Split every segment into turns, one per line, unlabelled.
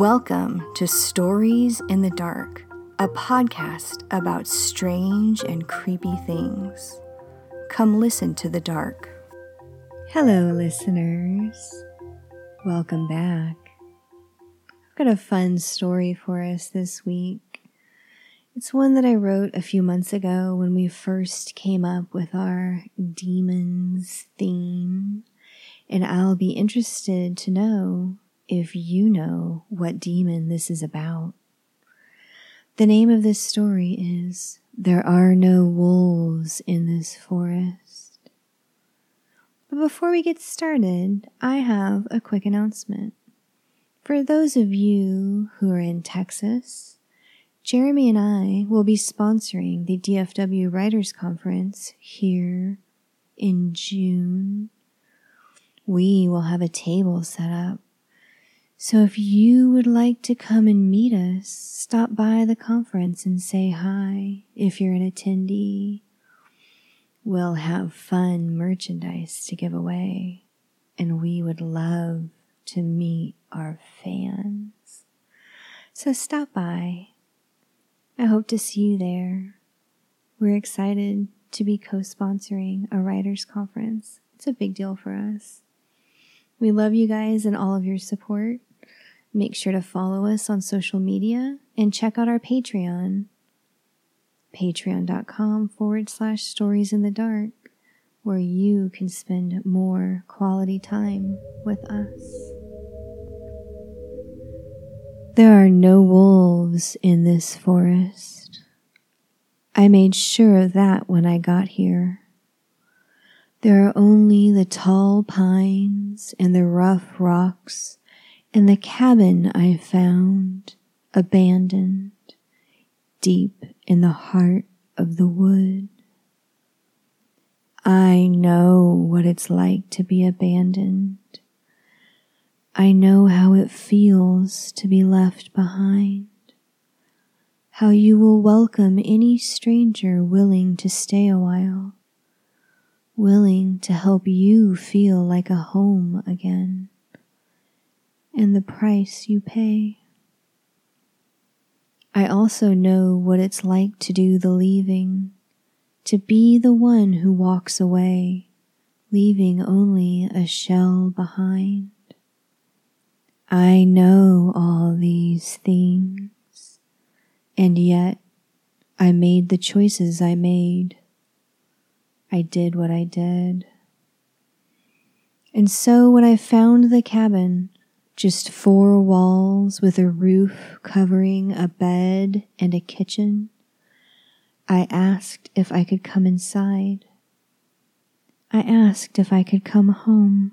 Welcome to Stories in the Dark, a podcast about strange and creepy things. Come listen to the dark.
Hello, listeners. Welcome back. I've got a fun story for us this week. It's one that I wrote a few months ago when we first came up with our demons theme, and I'll be interested to know if you know what demon this is about. The name of this story is There Are No Wolves in This Forest. But before we get started, I have a quick announcement. For those of you who are in Texas, Jeremy and I will be sponsoring the DFW Writers Conference here in June. We will have a table set up so if you would like to come and meet us, stop by the conference and say hi if you're an attendee. We'll have fun merchandise to give away, and we would love to meet our fans. So stop by. I hope to see you there. We're excited to be co sponsoring a writers' conference. It's a big deal for us. We love you guys and all of your support. Make sure to follow us on social media and check out our Patreon, patreon.com forward slash stories in the dark, where you can spend more quality time with us. There are no wolves in this forest. I made sure of that when I got here. There are only the tall pines and the rough rocks and the cabin I found abandoned deep in the heart of the wood. I know what it's like to be abandoned. I know how it feels to be left behind. How you will welcome any stranger willing to stay a while, willing to help you feel like a home again and the price you pay. I also know what it's like to do the leaving, to be the one who walks away, leaving only a shell behind. I know all these things, and yet I made the choices I made. I did what I did. And so when I found the cabin, just four walls with a roof covering a bed and a kitchen. I asked if I could come inside. I asked if I could come home.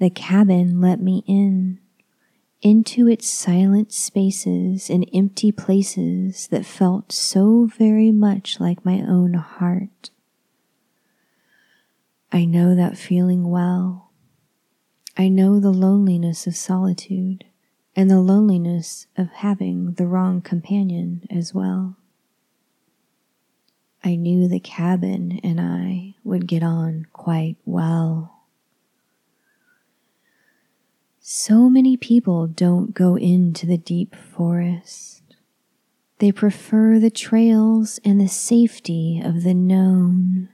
The cabin let me in, into its silent spaces and empty places that felt so very much like my own heart. I know that feeling well I know the loneliness of solitude and the loneliness of having the wrong companion as well. I knew the cabin and I would get on quite well. So many people don't go into the deep forest. They prefer the trails and the safety of the known.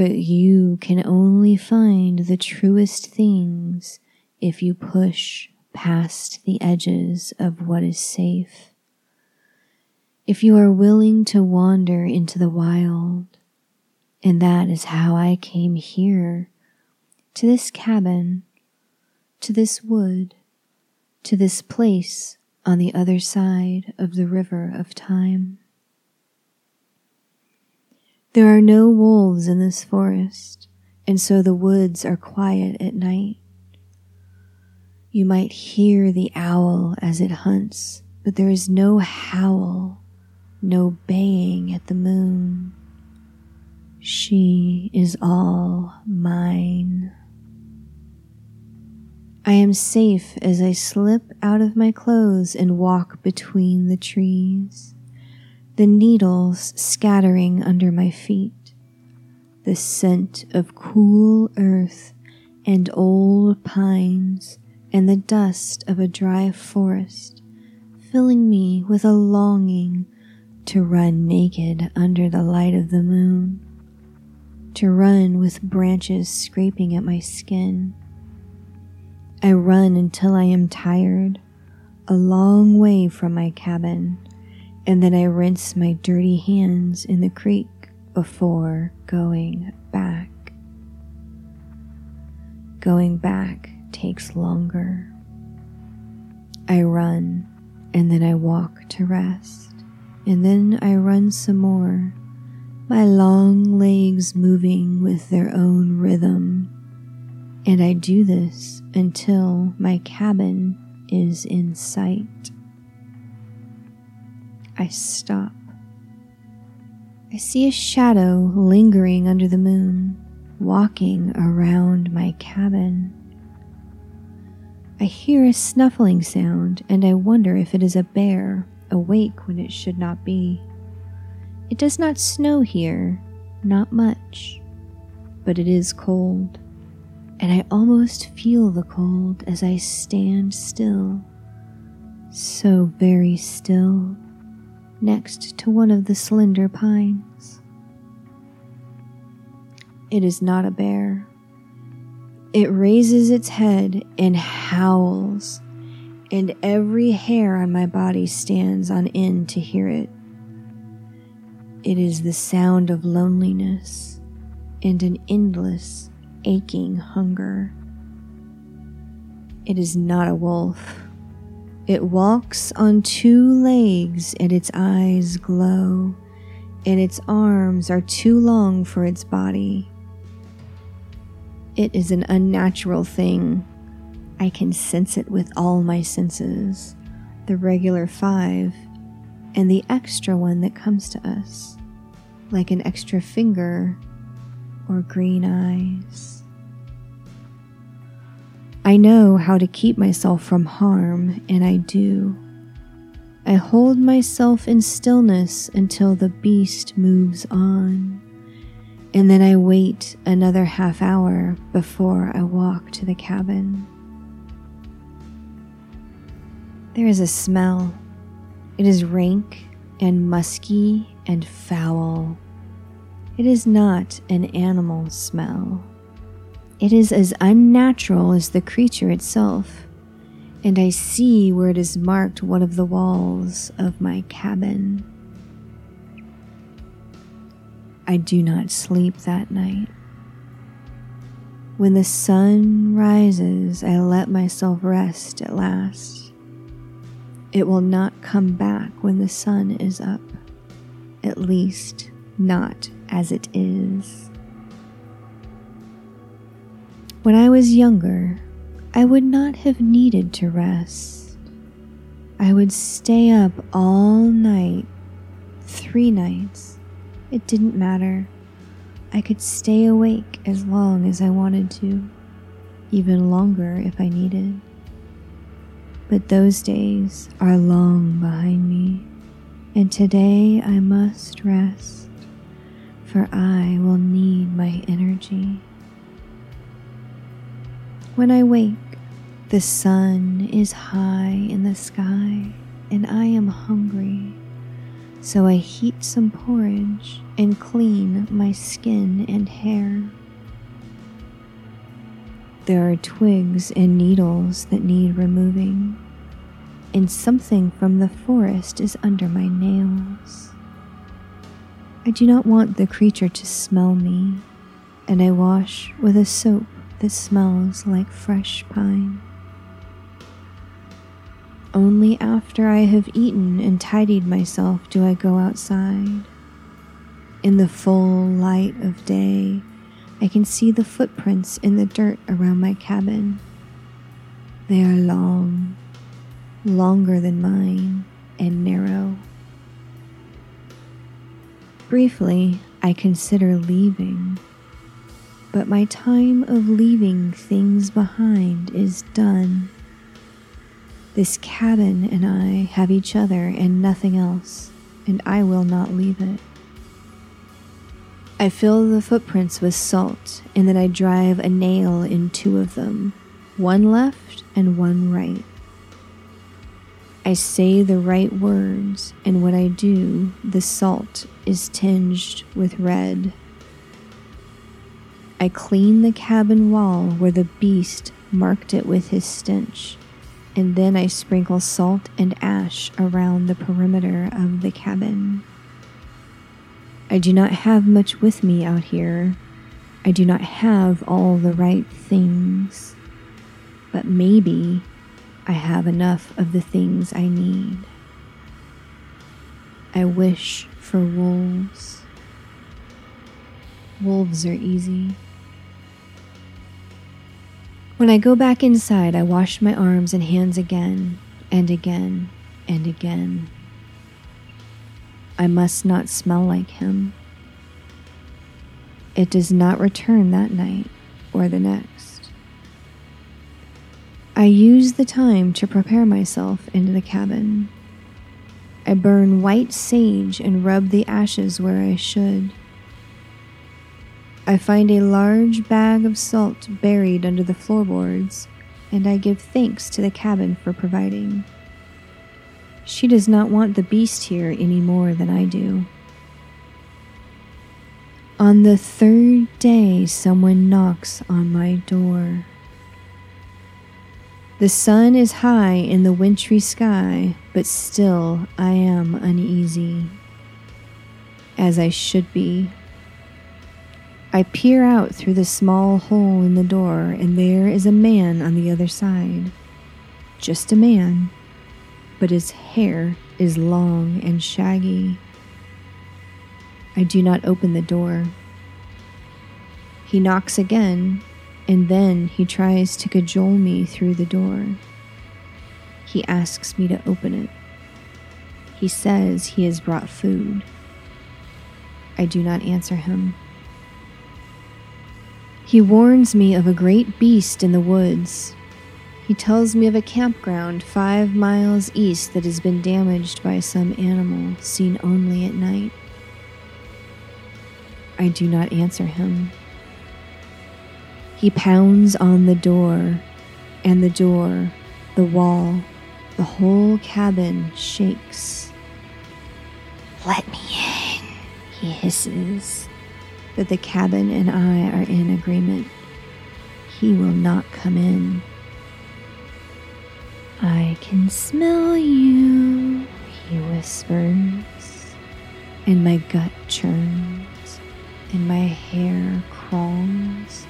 But you can only find the truest things if you push past the edges of what is safe. If you are willing to wander into the wild, and that is how I came here, to this cabin, to this wood, to this place on the other side of the river of time. There are no wolves in this forest, and so the woods are quiet at night. You might hear the owl as it hunts, but there is no howl, no baying at the moon. She is all mine. I am safe as I slip out of my clothes and walk between the trees the needles scattering under my feet, the scent of cool earth and old pines and the dust of a dry forest, filling me with a longing to run naked under the light of the moon, to run with branches scraping at my skin. I run until I am tired, a long way from my cabin, and then I rinse my dirty hands in the creek before going back. Going back takes longer. I run and then I walk to rest, and then I run some more, my long legs moving with their own rhythm. And I do this until my cabin is in sight. I stop. I see a shadow lingering under the moon, walking around my cabin. I hear a snuffling sound and I wonder if it is a bear awake when it should not be. It does not snow here, not much, but it is cold, and I almost feel the cold as I stand still, so very still, next to one of the slender pines. It is not a bear it raises its head and howls, and every hair on my body stands on end to hear it. It is the sound of loneliness and an endless, aching hunger. It is not a wolf. It walks on two legs and its eyes glow, and its arms are too long for its body. It is an unnatural thing. I can sense it with all my senses the regular five, and the extra one that comes to us, like an extra finger or green eyes. I know how to keep myself from harm, and I do. I hold myself in stillness until the beast moves on and then I wait another half hour before I walk to the cabin. There is a smell. It is rank and musky and foul. It is not an animal smell. It is as unnatural as the creature itself, and I see where it is marked one of the walls of my cabin. I do not sleep that night. When the sun rises, I let myself rest at last. It will not come back when the sun is up, at least not as it is. When I was younger, I would not have needed to rest. I would stay up all night, three nights, it didn't matter. I could stay awake as long as I wanted to, even longer if I needed. But those days are long behind me, and today I must rest, for I will need my energy. When I wake, the sun is high in the sky, and I am hungry so I heat some porridge and clean my skin and hair. There are twigs and needles that need removing, and something from the forest is under my nails. I do not want the creature to smell me, and I wash with a soap that smells like fresh pine. Only after I have eaten and tidied myself do I go outside. In the full light of day, I can see the footprints in the dirt around my cabin. They are long, longer than mine, and narrow. Briefly, I consider leaving, but my time of leaving things behind is done. This cabin and I have each other and nothing else, and I will not leave it. I fill the footprints with salt, and then I drive a nail in two of them, one left and one right. I say the right words, and what I do, the salt is tinged with red. I clean the cabin wall where the beast marked it with his stench, and then I sprinkle salt and ash around the perimeter of the cabin. I do not have much with me out here. I do not have all the right things, but maybe I have enough of the things I need. I wish for wolves. Wolves are easy. When I go back inside, I wash my arms and hands again and again and again. I must not smell like him. It does not return that night or the next. I use the time to prepare myself into the cabin. I burn white sage and rub the ashes where I should. I find a large bag of salt buried under the floorboards, and I give thanks to the cabin for providing. She does not want the beast here any more than I do. On the third day, someone knocks on my door. The sun is high in the wintry sky, but still I am uneasy. As I should be. I peer out through the small hole in the door, and there is a man on the other side. Just a man, but his hair is long and shaggy. I do not open the door. He knocks again, and then he tries to cajole me through the door. He asks me to open it. He says he has brought food. I do not answer him. He warns me of a great beast in the woods. He tells me of a campground five miles east that has been damaged by some animal seen only at night. I do not answer him. He pounds on the door, and the door, the wall, the whole cabin shakes. Let me in, he hisses. But the cabin and I are in agreement. He will not come in. I can smell you, he whispers, and my gut churns, and my hair crawls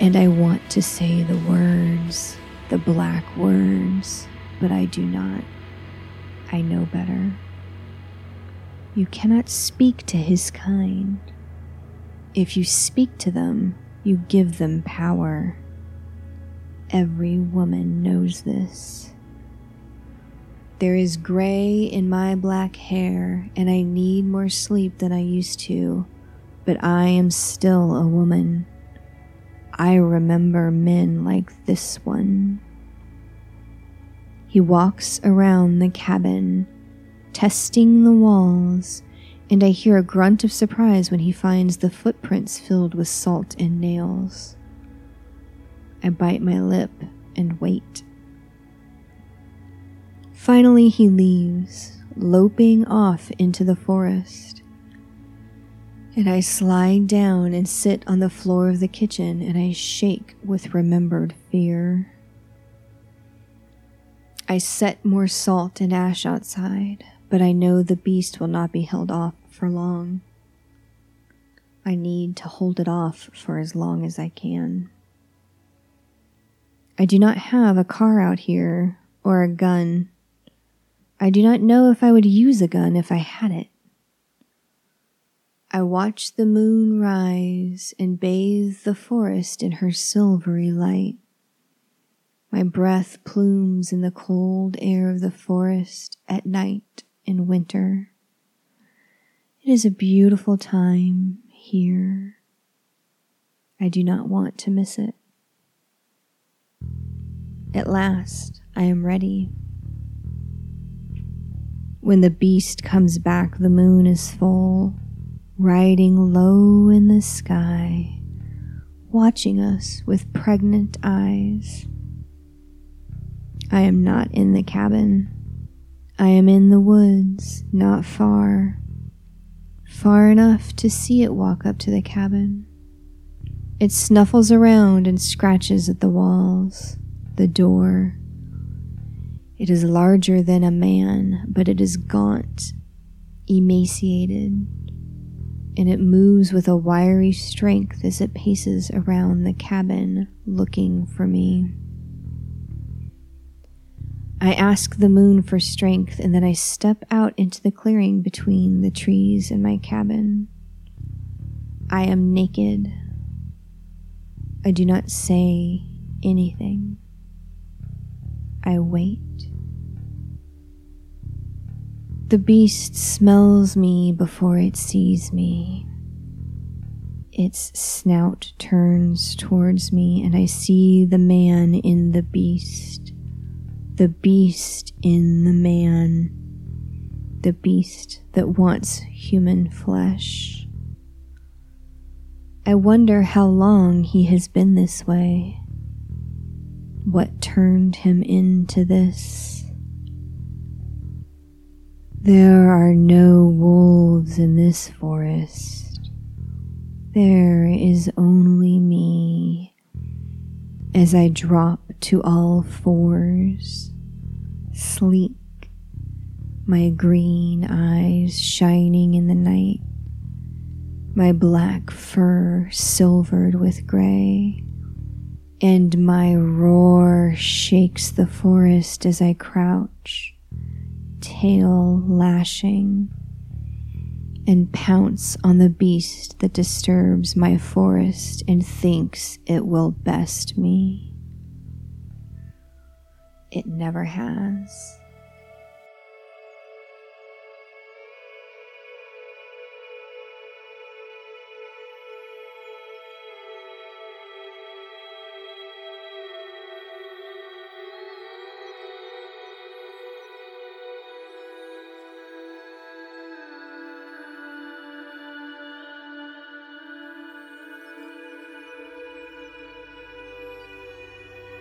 and I want to say the words, the black words, but I do not. I know better. You cannot speak to his kind. If you speak to them, you give them power. Every woman knows this. There is gray in my black hair, and I need more sleep than I used to, but I am still a woman. I remember men like this one. He walks around the cabin, testing the walls, and I hear a grunt of surprise when he finds the footprints filled with salt and nails. I bite my lip and wait. Finally, he leaves, loping off into the forest and I slide down and sit on the floor of the kitchen and I shake with remembered fear. I set more salt and ash outside, but I know the beast will not be held off for long. I need to hold it off for as long as I can. I do not have a car out here or a gun. I do not know if I would use a gun if I had it. I watch the moon rise and bathe the forest in her silvery light. My breath plumes in the cold air of the forest at night in winter. It is a beautiful time here. I do not want to miss it. At last, I am ready. When the beast comes back, the moon is full riding low in the sky, watching us with pregnant eyes. I am not in the cabin. I am in the woods, not far. Far enough to see it walk up to the cabin. It snuffles around and scratches at the walls, the door. It is larger than a man, but it is gaunt, emaciated, and it moves with a wiry strength as it paces around the cabin looking for me. I ask the moon for strength, and then I step out into the clearing between the trees and my cabin. I am naked. I do not say anything. I wait. The beast smells me before it sees me. Its snout turns towards me, and I see the man in the beast the beast in the man, the beast that wants human flesh. I wonder how long he has been this way. What turned him into this? There are no wolves in this forest. There is only me as I drop to all fours, sleek, my green eyes shining in the night, my black fur silvered with gray, and my roar shakes the forest as I crouch, tail lashing, and pounce on the beast that disturbs my forest and thinks it will best me. It never has.